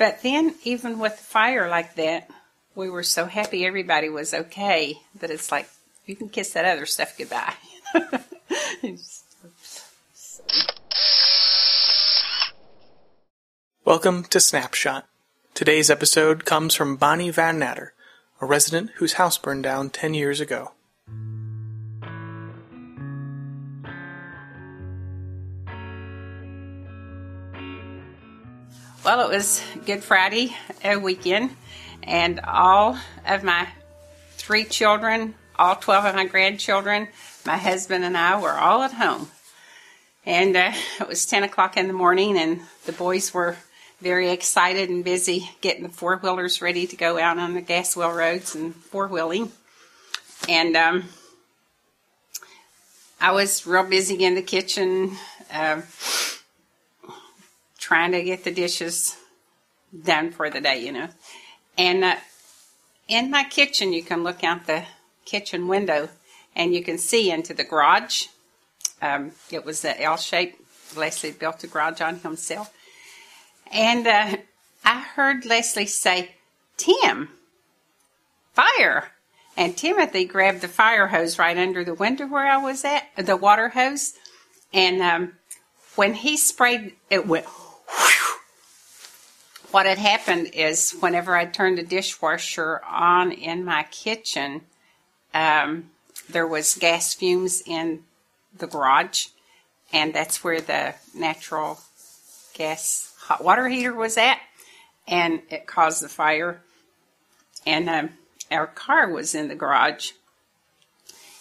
But then, even with fire like that, we were so happy everybody was okay that it's like you can kiss that other stuff goodbye. Welcome to Snapshot. Today's episode comes from Bonnie Van Natter, a resident whose house burned down 10 years ago. Well, it was Good Friday weekend, and all of my three children, all 12 of my grandchildren, my husband and I were all at home. And uh, it was 10 o'clock in the morning, and the boys were very excited and busy getting the four wheelers ready to go out on the gas well roads and four wheeling. And um, I was real busy in the kitchen. Uh, trying to get the dishes done for the day, you know. And uh, in my kitchen, you can look out the kitchen window and you can see into the garage. Um, it was the L shape. Leslie built a garage on himself. And uh, I heard Leslie say, Tim, fire. And Timothy grabbed the fire hose right under the window where I was at, the water hose. And um, when he sprayed, it went what had happened is whenever I turned the dishwasher on in my kitchen, um, there was gas fumes in the garage, and that's where the natural gas hot water heater was at, and it caused the fire. And um, our car was in the garage,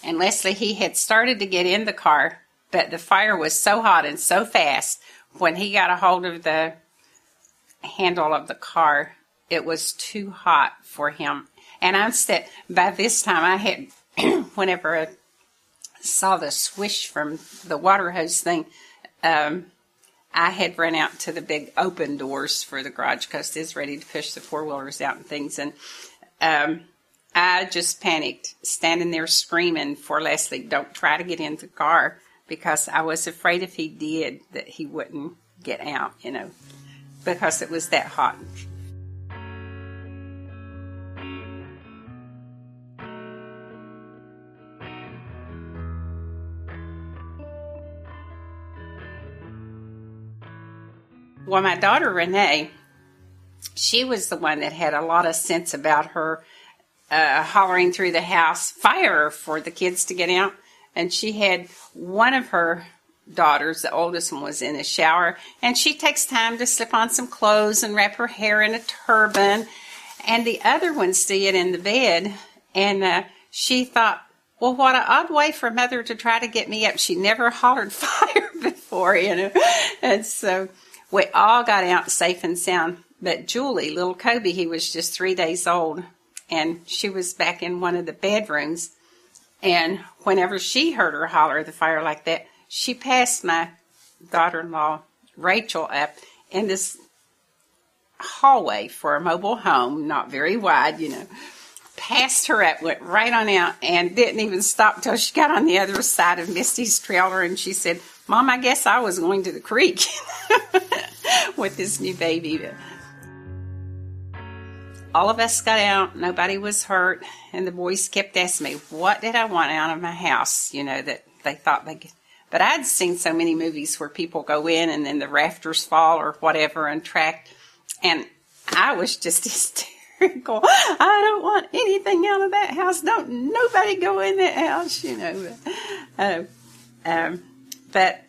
and Leslie he had started to get in the car, but the fire was so hot and so fast when he got a hold of the handle of the car, it was too hot for him. And I'm said by this time I had, whenever I saw the swish from the water hose thing, um, I had run out to the big open doors for the garage because it's ready to push the four wheelers out and things. And um, I just panicked, standing there screaming for Leslie, "Don't try to get in the car," because I was afraid if he did that he wouldn't get out. You know because it was that hot. Well, my daughter Renee, she was the one that had a lot of sense about her uh, hollering through the house, fire for the kids to get out. And she had one of her daughters, the oldest one was in the shower, and she takes time to slip on some clothes and wrap her hair in a turban. And the other one's still in the bed, and uh, she thought, well, what an odd way for mother to try to get me up. She never hollered fire before, you know. And so we all got out safe and sound. But Julie, little Kobe, he was just three days old, and she was back in one of the bedrooms. And whenever she heard her holler the fire like that, she passed my daughter in law, Rachel, up in this hallway for a mobile home, not very wide, you know. Passed her up, went right on out, and didn't even stop till she got on the other side of Misty's trailer. And she said, Mom, I guess I was going to the creek with this new baby. All of us got out, nobody was hurt, and the boys kept asking me, What did I want out of my house? You know, that they thought they could but I'd seen so many movies where people go in and then the rafters fall or whatever and track. And I was just hysterical. I don't want anything out of that house. Don't nobody go in that house, you know. Uh, um, but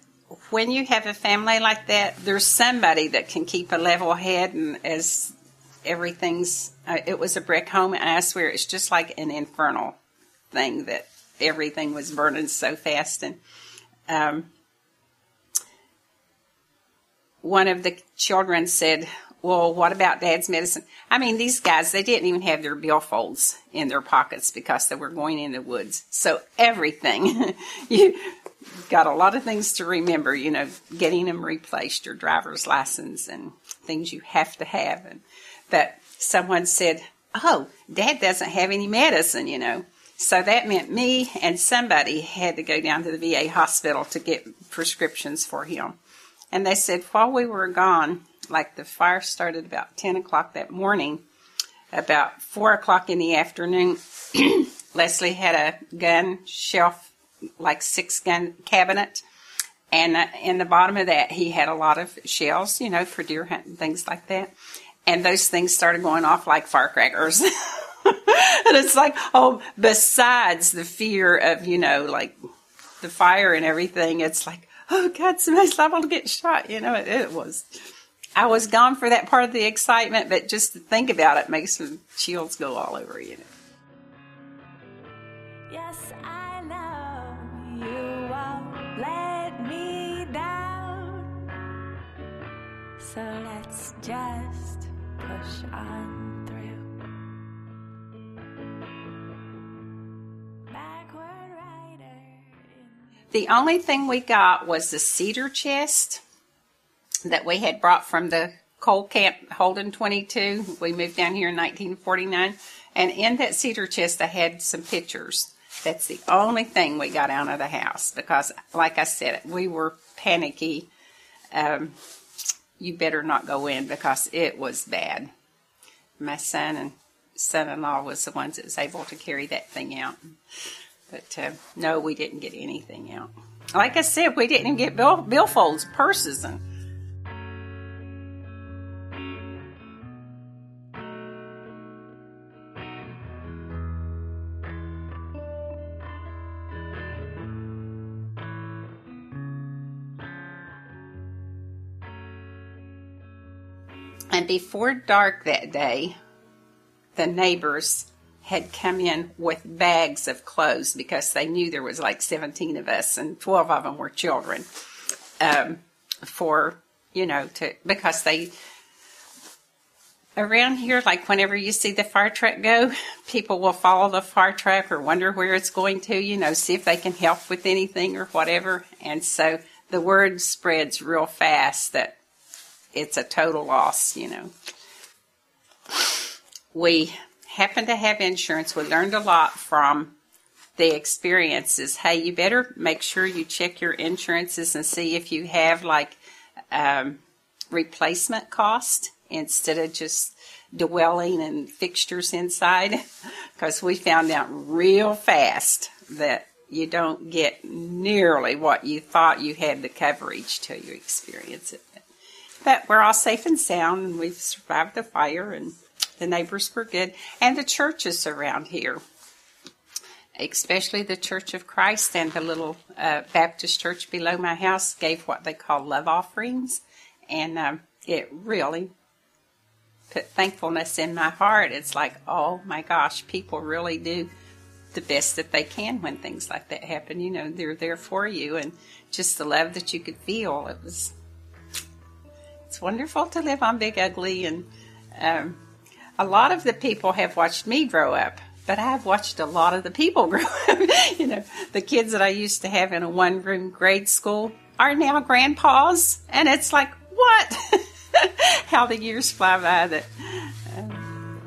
when you have a family like that, there's somebody that can keep a level head and as everything's, uh, it was a brick home I swear it's just like an infernal thing that everything was burning so fast and, um, one of the children said, well, what about dad's medicine? I mean, these guys, they didn't even have their billfolds in their pockets because they were going in the woods. So everything, you got a lot of things to remember, you know, getting them replaced, your driver's license and things you have to have. And, but someone said, oh, dad doesn't have any medicine, you know. So that meant me and somebody had to go down to the VA hospital to get prescriptions for him. And they said while we were gone, like the fire started about 10 o'clock that morning. About 4 o'clock in the afternoon, Leslie had a gun shelf, like six gun cabinet. And uh, in the bottom of that, he had a lot of shells, you know, for deer hunting, things like that. And those things started going off like firecrackers. and it's like, oh, besides the fear of, you know, like the fire and everything, it's like, oh God, somebody's liable to get shot. You know, it, it, was. I was gone for that part of the excitement, but just to think about it makes the chills go all over you. Know? Yes, I know you won't let me down. So let's just push on through. The only thing we got was the cedar chest that we had brought from the coal camp Holden 22. We moved down here in 1949. And in that cedar chest, I had some pictures. That's the only thing we got out of the house because, like I said, we were panicky. Um, you better not go in because it was bad. My son and son-in-law was the ones that was able to carry that thing out. But uh, no, we didn't get anything out. Like I said, we didn't even get bill, billfolds, purses, and And before dark that day, the neighbors had come in with bags of clothes because they knew there was like 17 of us and 12 of them were children. Um, for, you know, to, because they, around here, like whenever you see the fire truck go, people will follow the fire truck or wonder where it's going to, you know, see if they can help with anything or whatever. And so the word spreads real fast that it's a total loss, you know. We happen to have insurance, we learned a lot from the experiences. Hey, you better make sure you check your insurances and see if you have like um, replacement cost instead of just dwelling and fixtures inside. Because we found out real fast that you don't get nearly what you thought you had the coverage till you experience it. But we're all safe and sound, and we've survived the fire and the neighbors were good, and the churches around here, especially the Church of Christ and the little uh, Baptist church below my house, gave what they call love offerings, and um, it really put thankfulness in my heart. It's like, oh my gosh, people really do the best that they can when things like that happen. You know, they're there for you, and just the love that you could feel. It was, it's wonderful to live on Big Ugly, and um, a lot of the people have watched me grow up, but I've watched a lot of the people grow up. you know, the kids that I used to have in a one room grade school are now grandpas, and it's like, what? How the years fly by that. Um,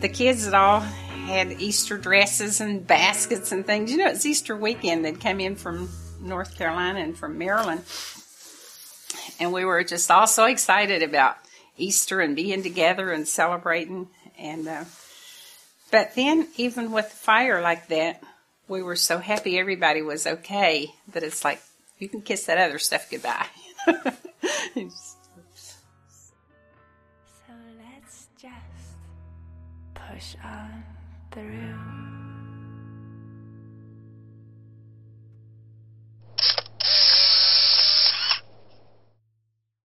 the kids that all had Easter dresses and baskets and things. You know, it's Easter weekend. They'd come in from North Carolina and from Maryland and we were just all so excited about Easter and being together and celebrating. And uh, but then, even with fire like that, we were so happy everybody was okay that it's like you can kiss that other stuff goodbye. so let's just push on through.